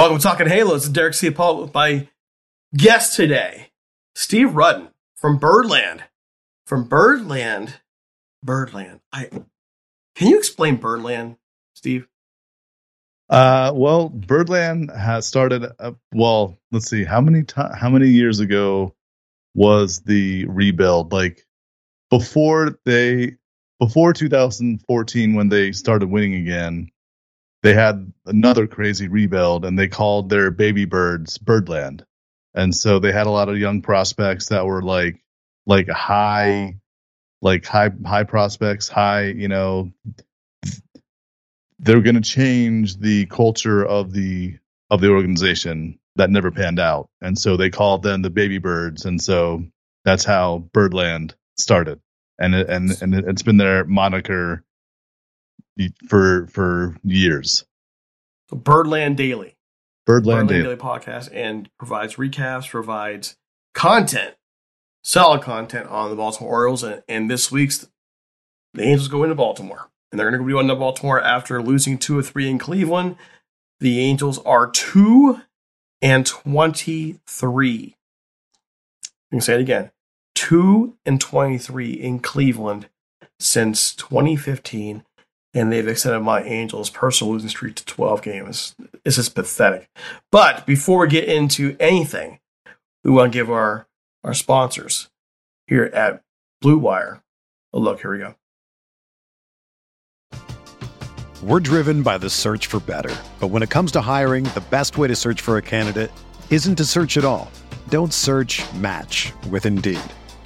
Welcome to Talking Halos. It's Derek Ciapala with my guest today, Steve Rudden from Birdland. From Birdland, Birdland. I can you explain Birdland, Steve? Uh, well, Birdland has started. Uh, well, let's see how many how many years ago was the rebuild? Like before they before 2014 when they started winning again they had another crazy rebuild and they called their baby birds Birdland. And so they had a lot of young prospects that were like like high like high high prospects, high, you know, they're going to change the culture of the of the organization that never panned out. And so they called them the baby birds and so that's how Birdland started. And it, and and it's been their moniker for for years. So Birdland Daily. Birdland, Birdland Daily. Daily podcast and provides recaps, provides content, solid content on the Baltimore Orioles. And, and this week's the Angels go into Baltimore. And they're going to go into Baltimore after losing two or three in Cleveland. The Angels are two and twenty-three. I can say it again. Two and twenty-three in Cleveland since 2015 and they've extended my Angels' personal losing streak to 12 games. It's just pathetic. But before we get into anything, we want to give our, our sponsors here at Blue Wire a look. Here we go. We're driven by the search for better. But when it comes to hiring, the best way to search for a candidate isn't to search at all. Don't search match with Indeed.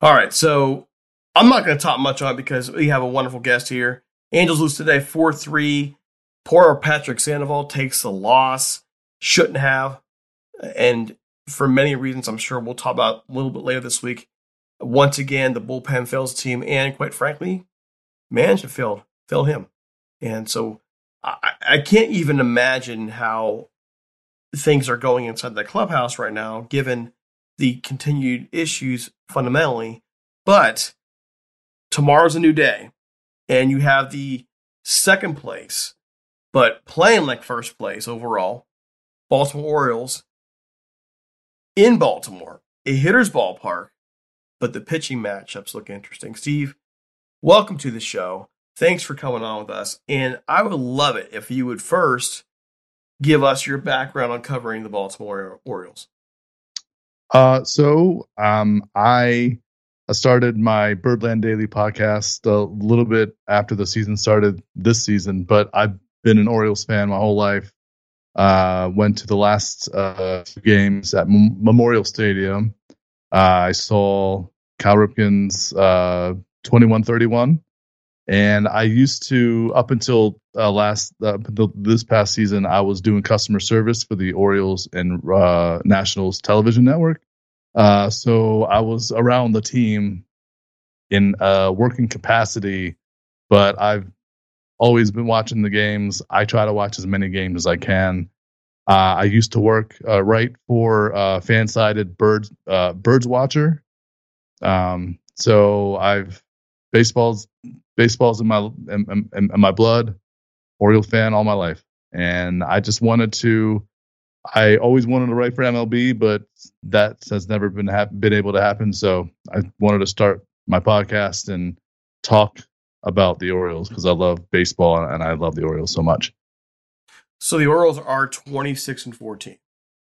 All right, so I'm not going to talk much on it because we have a wonderful guest here. Angels lose today 4 3. Poor Patrick Sandoval takes the loss. Shouldn't have. And for many reasons, I'm sure we'll talk about a little bit later this week. Once again, the bullpen fails the team, and quite frankly, management failed, failed him. And so I, I can't even imagine how things are going inside the clubhouse right now, given the continued issues fundamentally. But tomorrow's a new day, and you have the second place, but playing like first place overall, Baltimore Orioles in Baltimore, a hitter's ballpark, but the pitching matchups look interesting. Steve, welcome to the show. Thanks for coming on with us. And I would love it if you would first give us your background on covering the Baltimore Orioles. Uh, so um, I started my Birdland Daily podcast a little bit after the season started this season, but I've been an Orioles fan my whole life. Uh, went to the last uh, games at M- Memorial Stadium. Uh, I saw Cal Ripken's uh, 2131 and I used to, up until uh, last, uh, this past season, I was doing customer service for the Orioles and uh, Nationals television network. Uh, so I was around the team in a working capacity, but I've always been watching the games. I try to watch as many games as I can. Uh, I used to work uh, right for uh, fan-sided birds uh, birds watcher. Um, so I've baseball's baseball's in my in, in, in my blood. Oriole fan all my life, and I just wanted to. I always wanted to write for MLB, but that has never been ha- been able to happen. So I wanted to start my podcast and talk about the Orioles because I love baseball and I love the Orioles so much. So the Orioles are 26 and 14.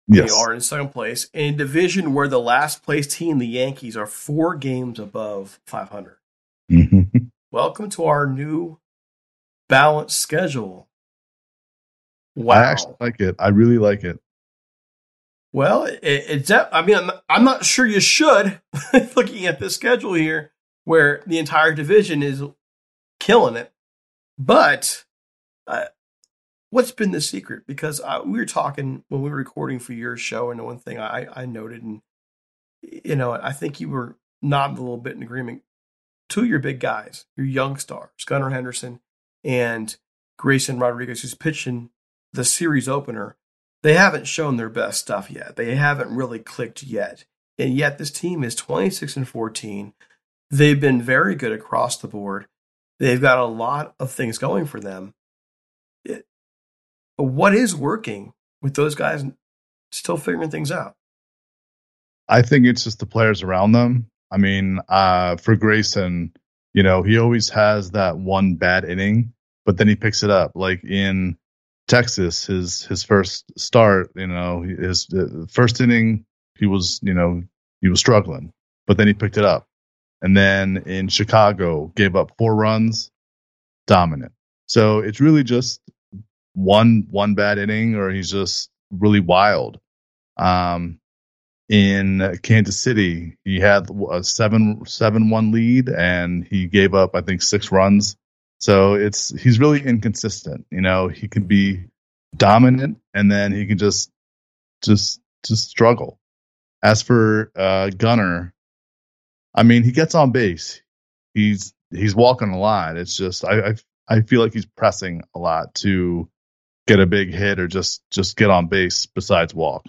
Yes. They are in second place in a division where the last place team, the Yankees, are four games above 500. Welcome to our new balanced schedule. Wow. I actually like it. I really like it. Well, it, it's. I mean, I'm, I'm not sure you should. looking at the schedule here, where the entire division is killing it, but uh, what's been the secret? Because I, we were talking when we were recording for your show, and the one thing I, I noted, and you know, I think you were nodding a little bit in agreement two of your big guys, your young stars, Gunnar Henderson and Grayson Rodriguez, who's pitching the series opener, they haven't shown their best stuff yet. They haven't really clicked yet. And yet this team is 26 and 14. They've been very good across the board. They've got a lot of things going for them. It, what is working with those guys still figuring things out? I think it's just the players around them. I mean, uh, for Grayson, you know, he always has that one bad inning, but then he picks it up. Like in Texas, his his first start, you know, his uh, first inning, he was, you know, he was struggling, but then he picked it up. And then in Chicago, gave up four runs, dominant. So it's really just one one bad inning, or he's just really wild. Um, in Kansas City, he had a seven seven one lead, and he gave up I think six runs. So it's he's really inconsistent. You know, he can be dominant, and then he can just just just struggle. As for uh, Gunnar, I mean, he gets on base. He's he's walking a lot. It's just I, I I feel like he's pressing a lot to get a big hit or just just get on base besides walk.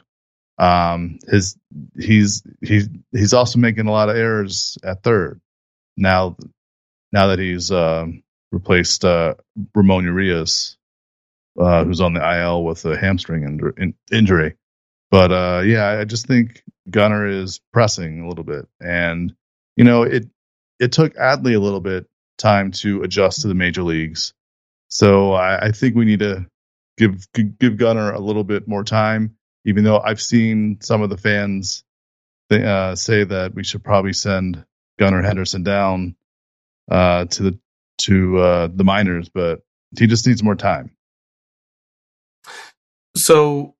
Um, his he's he's he's also making a lot of errors at third now. Now that he's uh, replaced uh, Ramon Urias, uh, who's on the IL with a hamstring in, injury. But uh, yeah, I just think Gunnar is pressing a little bit, and you know it it took Adley a little bit time to adjust to the major leagues. So I, I think we need to give give Gunnar a little bit more time even though I've seen some of the fans uh, say that we should probably send Gunnar Henderson down uh, to the to uh, the minors, but he just needs more time. So,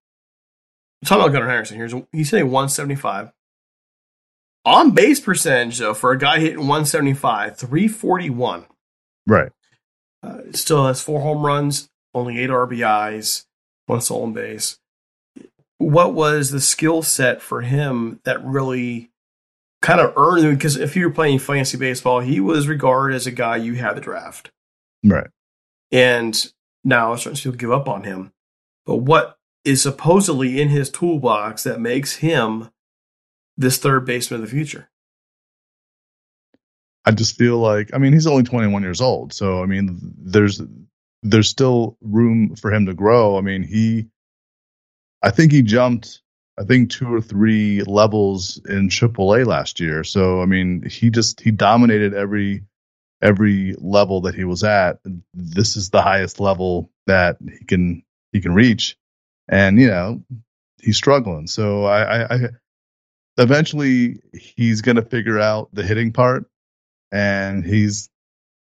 talking about Gunnar Henderson, here's he's hitting 175. On base percentage, though, for a guy hitting 175, 341. Right. Uh, still has four home runs, only eight RBIs, one stolen base. What was the skill set for him that really kind of earned him? Because if you were playing fantasy baseball, he was regarded as a guy you had to draft. Right. And now starting people give up on him. But what is supposedly in his toolbox that makes him this third baseman of the future? I just feel like I mean he's only 21 years old, so I mean there's there's still room for him to grow. I mean he I think he jumped I think two or three levels in AAA last year. So I mean he just he dominated every every level that he was at. This is the highest level that he can he can reach, and you know he's struggling. So I, I, I eventually he's going to figure out the hitting part and he's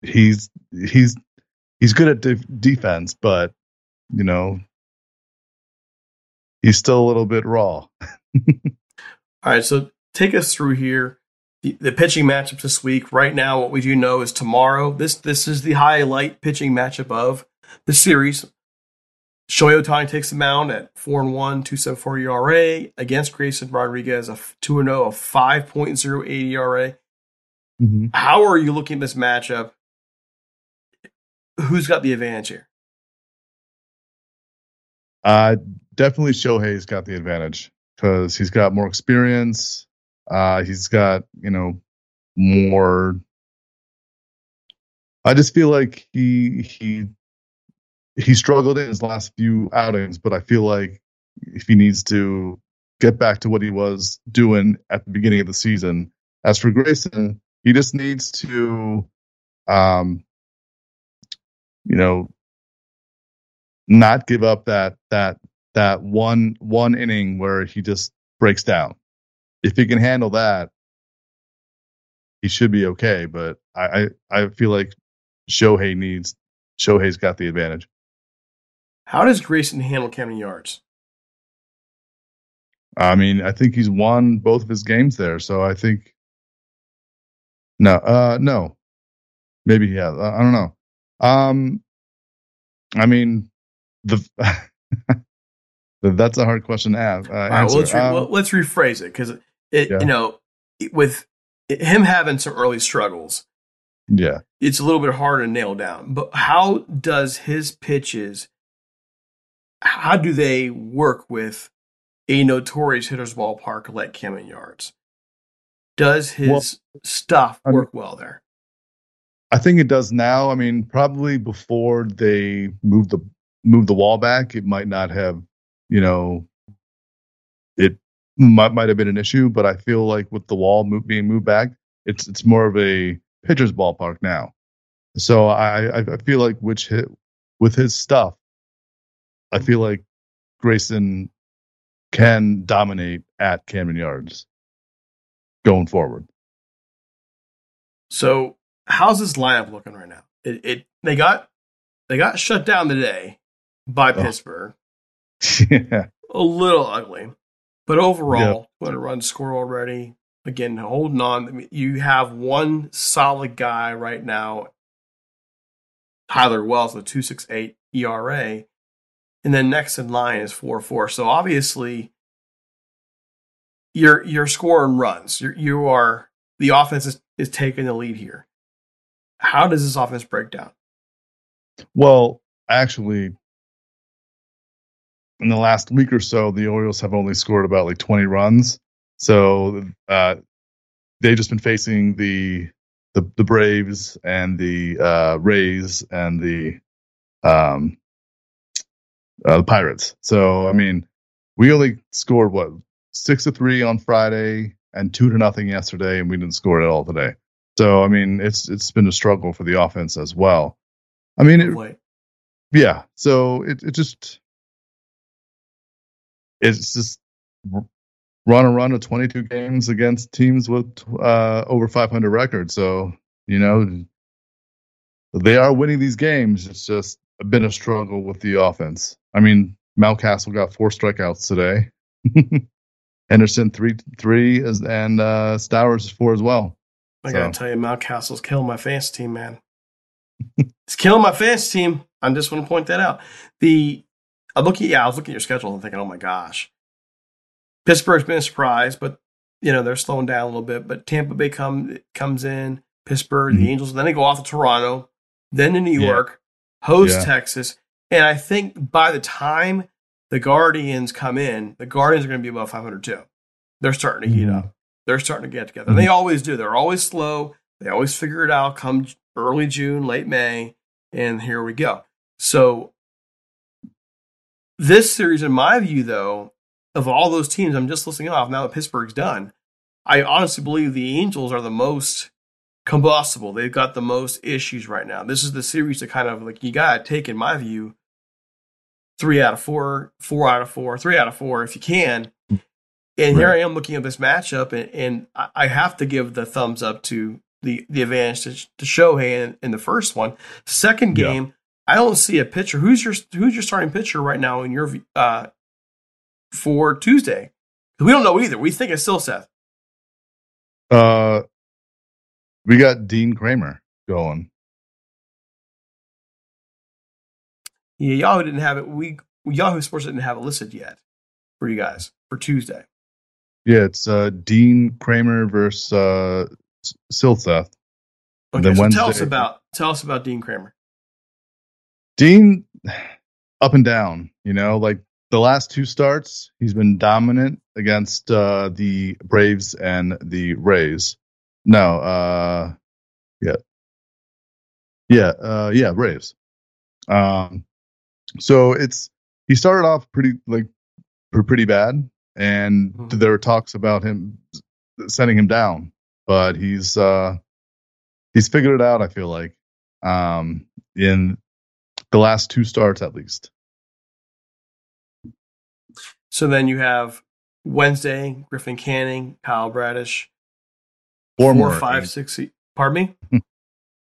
he's he's he's good at de- defense, but you know he's still a little bit raw. All right, so take us through here the, the pitching matchups this week. Right now, what we do know is tomorrow. This this is the highlight pitching matchup of the series. Shohei Ohtani takes the mound at 4 and 1, 274 ERA against Grayson Rodriguez, a 2 and 0, a 5.08 ERA. Mm-hmm. How are you looking at this matchup? Who's got the advantage here? Uh, definitely Shohei's got the advantage because he's got more experience. Uh, he's got, you know, more. I just feel like he he he struggled in his last few outings, but I feel like if he needs to get back to what he was doing at the beginning of the season. As for Grayson, he just needs to, um, you know, not give up that that that one one inning where he just breaks down. If he can handle that, he should be okay. But I I, I feel like Shohei needs Shohei's got the advantage. How does Grayson handle Camden Yards? I mean, I think he's won both of his games there, so I think no, uh, no. Maybe he has. I don't know. Um, I mean, the that's a hard question to ask. Uh, right, well, let's, re- um, let's rephrase it because it, yeah. you know, with him having some early struggles, yeah, it's a little bit harder to nail down. But how does his pitches? How do they work with a notorious hitter's ballpark like Camden Yards? Does his well, stuff work I mean, well there? I think it does now. I mean, probably before they moved the move the wall back, it might not have, you know, it might might have been an issue. But I feel like with the wall move, being moved back, it's it's more of a pitcher's ballpark now. So I I feel like which hit with his stuff, I feel like Grayson can dominate at Camden Yards going forward. So how's this lineup looking right now? It, it they got they got shut down today by oh. Pittsburgh. yeah. A little ugly. But overall, yep. 200 run score already. Again, holding on. You have one solid guy right now, Tyler Wells with 268 ERA. And then next in line is 4 4. So obviously, you're you're scoring runs. You're, you are the offense is, is taking the lead here. How does this offense break down? Well, actually, in the last week or so, the Orioles have only scored about like 20 runs. So uh, they've just been facing the the, the Braves and the uh, Rays and the um, uh, the Pirates. So I mean, we only scored what six to three on Friday and two to nothing yesterday, and we didn't score at all today. So I mean, it's it's been a struggle for the offense as well. I mean, it, yeah. So it it just it's just run a run of 22 games against teams with uh, over 500 records. So you know they are winning these games. It's just been a struggle with the offense. I mean, Mountcastle got four strikeouts today. Henderson three three is, and uh, Stowers is four as well. I so. gotta tell you, Mountcastle's killing my fantasy team, man. it's killing my fantasy team. I just want to point that out. The I look at yeah, I was looking at your schedule and thinking, oh my gosh, Pittsburgh's been a surprise, but you know they're slowing down a little bit. But Tampa Bay come comes in, Pittsburgh, mm-hmm. the Angels, then they go off to Toronto, then to New York, yeah. host yeah. Texas, and I think by the time the Guardians come in, the Guardians are going to be above 500 too. They're starting to heat mm-hmm. up. They're starting to get together. Mm-hmm. They always do. They're always slow. They always figure it out come early June, late May, and here we go. So this series, in my view, though, of all those teams, I'm just listing off now that Pittsburgh's done. I honestly believe the Angels are the most combustible. They've got the most issues right now. This is the series to kind of like you got to take, in my view, three out of four, four out of four, three out of four if you can. And right. here I am looking at this matchup, and, and, I have to give the thumbs up to the the advantage to, to Shohei in, in the first one. Second game, yeah. I don't see a pitcher. Who's your who's your starting pitcher right now in your uh, for Tuesday? We don't know either. We think it's Silseth. Uh, we got Dean Kremer going. Yeah, Yahoo didn't have it. We Yahoo Sports didn't have it listed yet for you guys for Tuesday. Yeah, it's uh, Dean Kremer versus uh, Silseth. Okay, so Wednesday, tell us about tell us about Dean Kremer. Dean, up and down. You know, like the last two starts, he's been dominant against uh, the Braves and the Rays. No, uh, yeah, yeah, uh, yeah, Braves. Um, so it's he started off pretty like pretty bad, and mm-hmm. there were talks about him sending him down, but he's uh he's figured it out. I feel like um in the last two starts at least. So then you have Wednesday, Griffin Canning, Kyle Bradish, former four, five, six. Pardon me.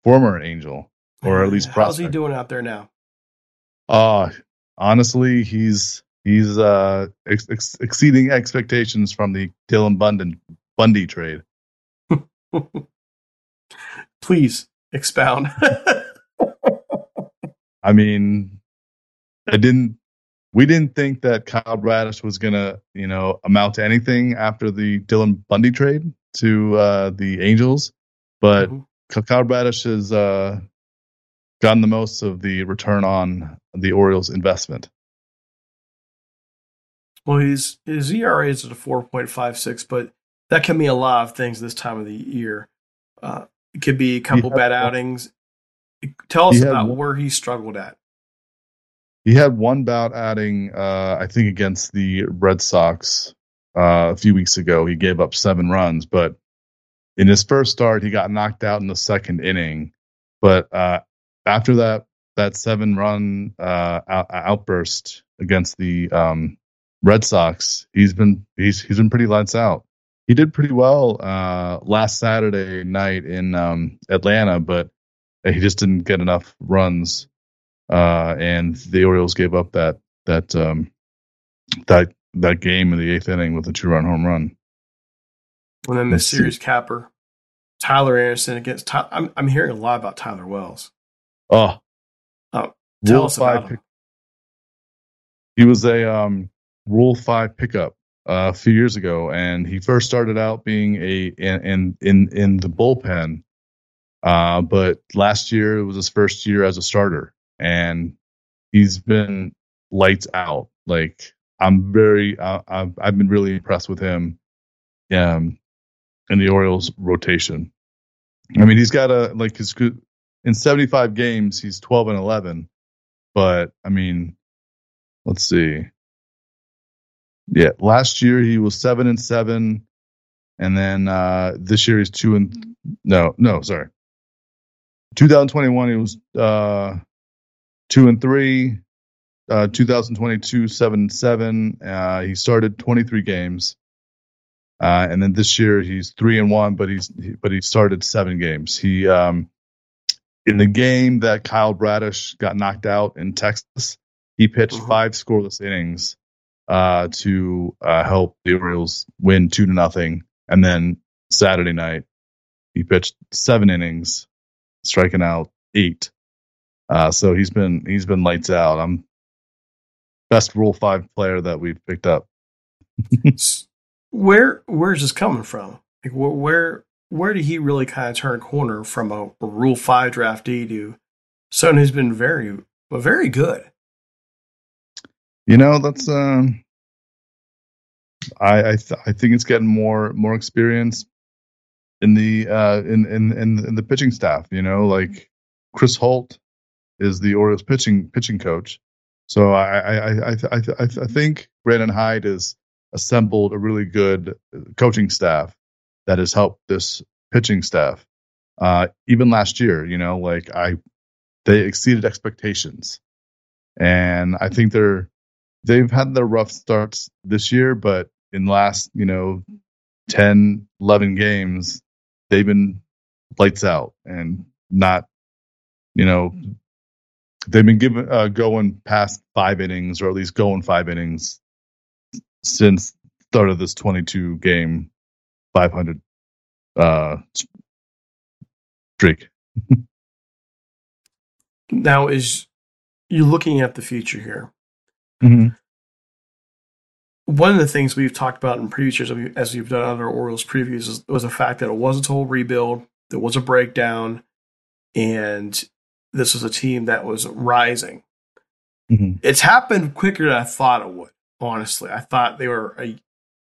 former Angel, or at least how's prospect. he doing out there now? Uh honestly, he's he's uh ex- ex- exceeding expectations from the Dylan Bundy Bundy trade. Please expound. I mean, I didn't. We didn't think that Kyle Bradish was gonna, you know, amount to anything after the Dylan Bundy trade to uh, the Angels, but mm-hmm. Kyle Bradish has uh, gotten the most of the return on the Orioles' investment. Well, his his ERA is at a four point five six, but that can mean a lot of things this time of the year. Uh, it could be a couple bad outings. Tell us about one, where he struggled at. He had one bout adding, uh, I think, against the Red Sox uh, a few weeks ago. He gave up seven runs, but in his first start, he got knocked out in the second inning. But uh, after that, that seven run uh, out- outburst against the um, Red Sox, he's been he's he's been pretty lights out. He did pretty well uh, last Saturday night in um, Atlanta, but he just didn't get enough runs, uh, and the Orioles gave up that that um, that that game in the eighth inning with a two run home run. And then the series capper, Tyler Anderson against. Ty- I'm I'm hearing a lot about Tyler Wells. Oh, oh tell Rule us about him. He was a um, Rule Five pickup uh, a few years ago, and he first started out being a in in in the bullpen uh, but last year was his first year as a starter, and he's been lights out. Like I'm very, uh, I've, I've been really impressed with him, um, in the Orioles rotation. I mean, he's got a like his in 75 games, he's 12 and 11. But I mean, let's see. Yeah, last year he was seven and seven, and then uh, this year he's two and no, no, sorry, 2021, he was uh, two and three. Uh, 2022, seven and seven. Uh, he started 23 games, uh, and then this year he's three and one, but he's but he started seven games. He um, in the game that Kyle Bradish got knocked out in Texas, he pitched mm-hmm. five scoreless innings, uh, to uh, help the Orioles win two to nothing. And then Saturday night, he pitched seven innings, striking out eight. Uh, so he's been he's been lights out. I'm best Rule Five player that we've picked up. where where's this coming from? Like where where did he really kind of turn a corner from a, a Rule Five draftee to someone who's been very very good? You know, that's um, I I, th- I think it's getting more more experience in the uh in, in in the pitching staff. You know, like Chris Holt is the Orioles pitching pitching coach. So I I I I, I, I think Brandon Hyde has assembled a really good coaching staff that has helped this pitching staff. Uh, even last year, you know, like I, they exceeded expectations, and I think they're they've had their rough starts this year, but in last, you know, 10, 11 games, they've been lights out and not, you know, they've been given uh, going past five innings or at least going five innings since start of this 22 game 500 uh streak. now is you looking at the future here Mm-hmm. One of the things we've talked about in previous years, as we've done other Orioles previews, is, was the fact that it was a total rebuild, there was a breakdown, and this was a team that was rising. Mm-hmm. It's happened quicker than I thought it would. Honestly, I thought they were. A,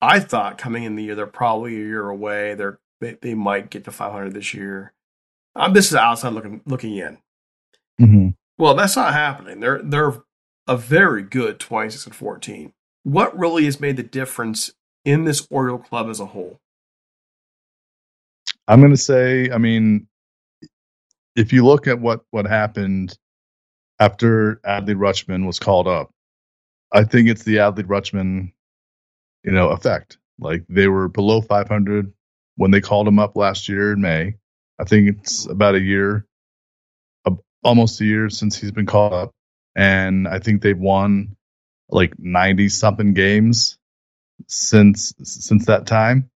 I thought coming in the year they're probably a year away. They're they, they might get to 500 this year. Um, this is outside looking looking in. Mm-hmm. Well, that's not happening. They're they're a very good 26 and 14. What really has made the difference in this Oriole club as a whole? I'm going to say, I mean, if you look at what what happened after Adley Rutschman was called up, I think it's the Adley Rutschman, you know, effect. Like they were below 500 when they called him up last year in May. I think it's about a year, almost a year since he's been called up and I think they've won like 90 something games since since that time.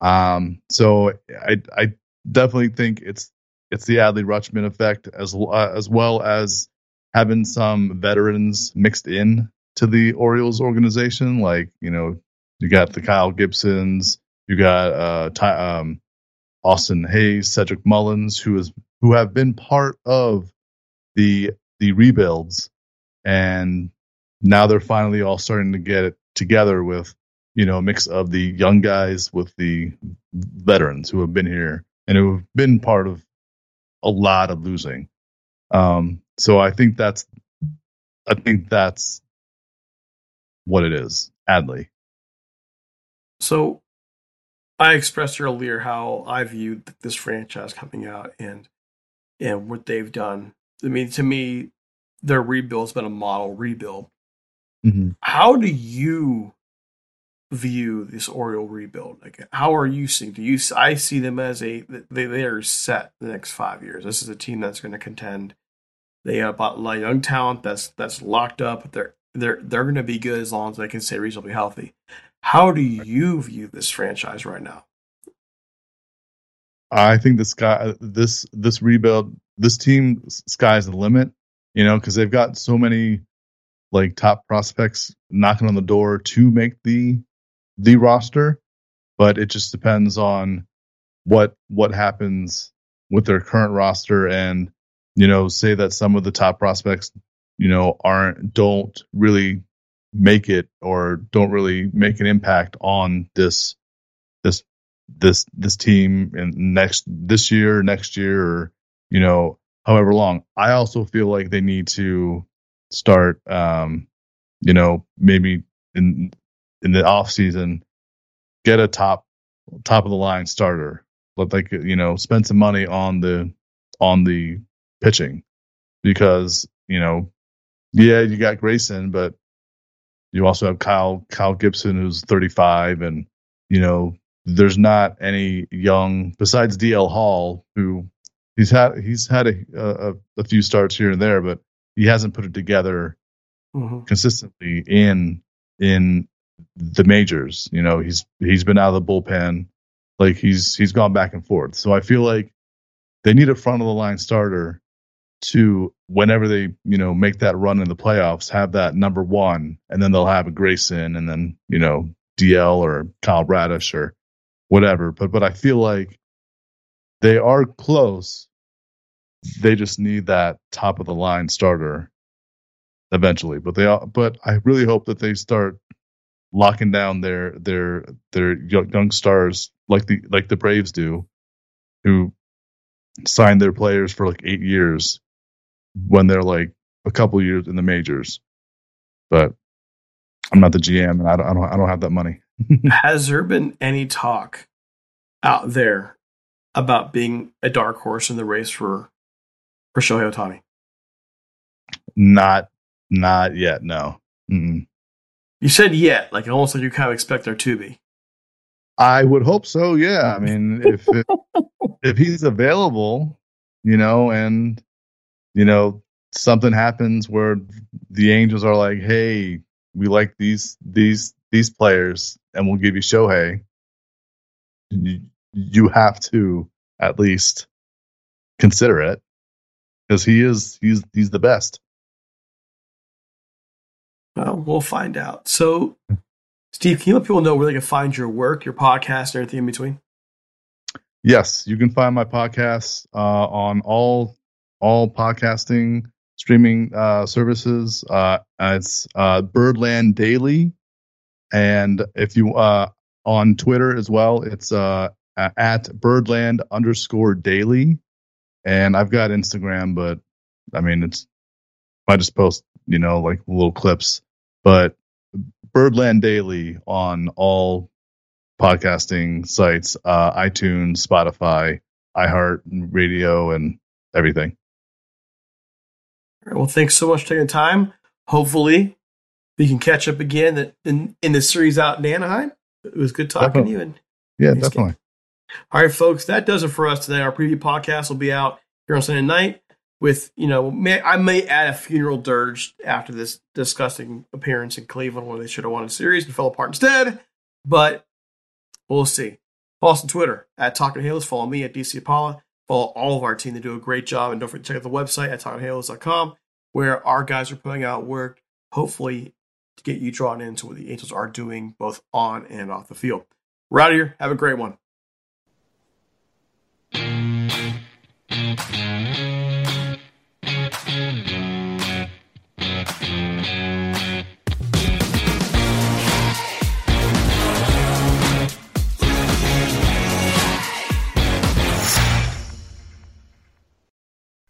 Um, so I I definitely think it's it's the Adley Rutschman effect as uh, as well as having some veterans mixed in to the Orioles organization. Like you know you got the Kyle Gibsons, you got uh Ty, um, Austin Hays, Cedric Mullins, who is who have been part of the the rebuilds and now they're finally all starting to get it together with you know a mix of the young guys with the veterans who have been here and who have been part of a lot of losing. Um so i think that's i think that's what it is adley. So i expressed earlier how i viewed this franchise coming out and and what they've done. I mean to me their rebuild's been a model rebuild. Mm-hmm. How do you view this Oriole rebuild? Like, how are you seeing? Do you? I see them as a they they are set the next five years. This is a team that's going to contend. They have a lot of young talent that's that's locked up. They're they're they're going to be good as long as they can stay reasonably healthy. How do you view this franchise right now? I think this guy, this this rebuild, this team, sky's the limit you know, because they've got so many like top prospects knocking on the door to make the the roster, but it just depends on what what happens with their current roster and you know say that some of the top prospects you know aren't don't really make it or don't really make an impact on this this this this team in next this year next year or you know however long. I also feel like they need to start, um, you know, maybe in in the off season, get a top top of the line starter. But like you know, spend some money on the on the pitching because you know, yeah, you got Grayson, but you also have Kyle Kyle Gibson who's 35, and you know, there's not any young besides DL Hall who he's had he's had a, a, a few starts here and there, but he hasn't put it together mm-hmm. consistently in in the majors. You know, he's he's been out of the bullpen, like he's he's gone back and forth. So I feel like they need a front of the line starter to whenever they you know make that run in the playoffs, have that number one, and then they'll have a Grayson, and then you know DL or Kyle Bradish or whatever. But but I feel like they are close. They just need that top of the line starter eventually. But they are, but I really hope that they start locking down their their their young stars like the like the Braves do, who sign their players for like eight years when they're like a couple years in the majors. But I'm not the GM, and I don't I don't, I don't have that money. Has there been any talk out there about being a dark horse in the race for for Shohei Ohtani? Not not yet. No. Mm-mm. You said yet, like almost like you kind of expect there to be. I would hope so. Yeah. I mean, if if, if he's available, you know, and you know something happens where the Angels are like, "Hey, we like these these these players, and we'll give you Shohei." You, you have to at least consider it because he is he's he's the best. Well, we'll find out. So, Steve, can you let people know where they can find your work, your podcast, and everything in between? Yes, you can find my podcast uh, on all all podcasting streaming uh, services. Uh, it's uh, Birdland Daily, and if you uh, on Twitter as well, it's uh, at Birdland underscore Daily, and I've got Instagram, but I mean it's I just post you know, like little clips. But Birdland Daily on all podcasting sites, uh, iTunes, Spotify, iHeart Radio, and everything. All right, well, thanks so much for taking the time. Hopefully, we can catch up again in in the series out in Anaheim. It was good talking definitely. to you. And yeah, definitely. All right, folks, that does it for us today. Our preview podcast will be out here on Sunday night with you know may, I may add a funeral dirge after this disgusting appearance in Cleveland where they should have won a series and fell apart instead. But we'll see. Follow us on Twitter at Talking Halos. Follow me at DC Apollo. Follow all of our team. They do a great job. And don't forget to check out the website at talkinghalos.com where our guys are putting out work, hopefully to get you drawn into what the Angels are doing both on and off the field. We're out of here. Have a great one.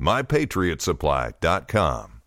mypatriotsupply.com.